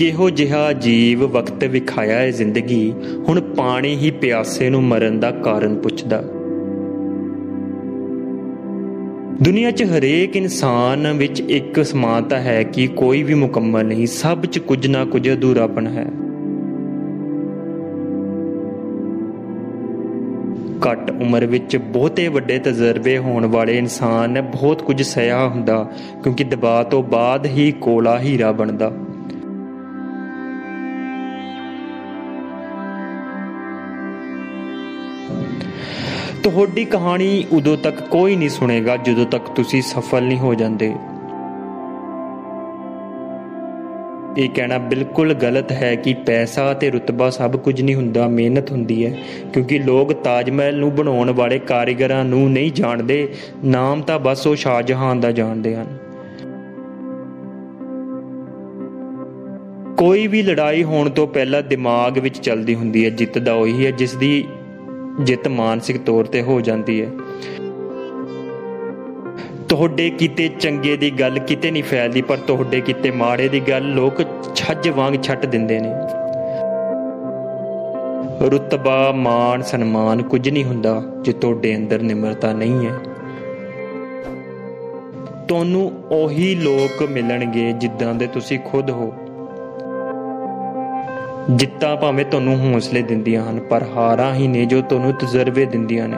ਕਿਹੋ ਜਿਹਾ ਜੀਵ ਵਕਤ ਵਿਖਾਇਆ ਹੈ ਜ਼ਿੰਦਗੀ? ਹੁਣ ਪਾਣੀ ਹੀ ਪਿਆਸੇ ਨੂੰ ਮਰਨ ਦਾ ਕਾਰਨ ਪੁੱਛਦਾ। ਦੁਨੀਆ 'ਚ ਹਰੇਕ ਇਨਸਾਨ ਵਿੱਚ ਇੱਕ ਸਮਾਨਤਾ ਹੈ ਕਿ ਕੋਈ ਵੀ ਮੁਕੰਮਲ ਨਹੀਂ, ਸਭ 'ਚ ਕੁਝ ਨਾ ਕੁਝ ਅਧੂਰਾਪਨ ਹੈ। ਘੱਟ ਉਮਰ ਵਿੱਚ ਬਹੁਤੇ ਵੱਡੇ ਤਜਰਬੇ ਹੋਣ ਵਾਲੇ ਇਨਸਾਨ ਨੇ ਬਹੁਤ ਕੁਝ ਸਹਿਆ ਹੁੰਦਾ, ਕਿਉਂਕਿ ਦਬਾਅ ਤੋਂ ਬਾਅਦ ਹੀ ਕੋਲਾ ਹੀਰਾ ਬਣਦਾ। ਤੁਹਾਡੀ ਕਹਾਣੀ ਉਦੋਂ ਤੱਕ ਕੋਈ ਨਹੀਂ ਸੁਣੇਗਾ ਜਦੋਂ ਤੱਕ ਤੁਸੀਂ ਸਫਲ ਨਹੀਂ ਹੋ ਜਾਂਦੇ। ਇਹ ਕਹਿਣਾ ਬਿਲਕੁਲ ਗਲਤ ਹੈ ਕਿ ਪੈਸਾ ਤੇ ਰੁਤਬਾ ਸਭ ਕੁਝ ਨਹੀਂ ਹੁੰਦਾ, ਮਿਹਨਤ ਹੁੰਦੀ ਹੈ, ਕਿਉਂਕਿ ਲੋਕ ਤਾਜ ਮਹਿਲ ਨੂੰ ਬਣਾਉਣ ਵਾਲੇ ਕਾਰੀਗਰਾਂ ਨੂੰ ਨਹੀਂ ਜਾਣਦੇ, ਨਾਮ ਤਾਂ ਬਸ ਉਹ ਸ਼ਾਹਜਹਾਨ ਦਾ ਜਾਣਦੇ ਹਨ। ਕੋਈ ਵੀ ਲੜਾਈ ਹੋਣ ਤੋਂ ਪਹਿਲਾਂ ਦਿਮਾਗ ਵਿੱਚ ਚੱਲਦੀ ਹੁੰਦੀ ਹੈ ਜਿੱਤਦਾ ਉਹੀ ਹੈ, ਜਿਸ ਦੀ ਜਿੱਤ ਮਾਨਸਿਕ ਤੌਰ ਤੇ ਹੋ ਜਾਂਦੀ ਹੈ। ਤੁਹਾਡੇ ਕੀਤੇ ਚੰਗੇ ਦੀ ਗੱਲ ਕਿਤੇ ਨਹੀਂ ਫੈਲਦੀ, ਪਰ ਤੁਹਾਡੇ ਕੀਤੇ ਮਾੜੇ ਦੀ ਗੱਲ ਲੋਕ ਛੱਜ ਵਾਂਗ ਛੱਟ ਦਿੰਦੇ ਨੇ। ਰੁਤਬਾ, ਮਾਣ, ਸਨਮਾਨ ਕੁਝ ਨਹੀਂ ਹੁੰਦਾ ਜੇ ਤੁਹਾਡੇ ਅੰਦਰ ਨਿਮਰਤਾ ਨਹੀਂ ਹੈ। ਤੁਹਾਨੂੰ ਉਹੀ ਲੋਕ ਮਿਲਣਗੇ ਜਿੱਦਾਂ ਦੇ ਤੁਸੀਂ ਖੁਦ ਹੋ। ਜਿੱਤਾਂ ਭਾਵੇਂ ਤੁਹਾਨੂੰ ਹੌਸਲੇ ਦਿੰਦੀਆਂ ਹਨ, ਪਰ ਹਾਰਾਂ ਹੀ ਨੇ ਜੋ ਤੁਹਾਨੂੰ ਤਜਰਬੇ ਦਿੰਦੀਆਂ ਨੇ।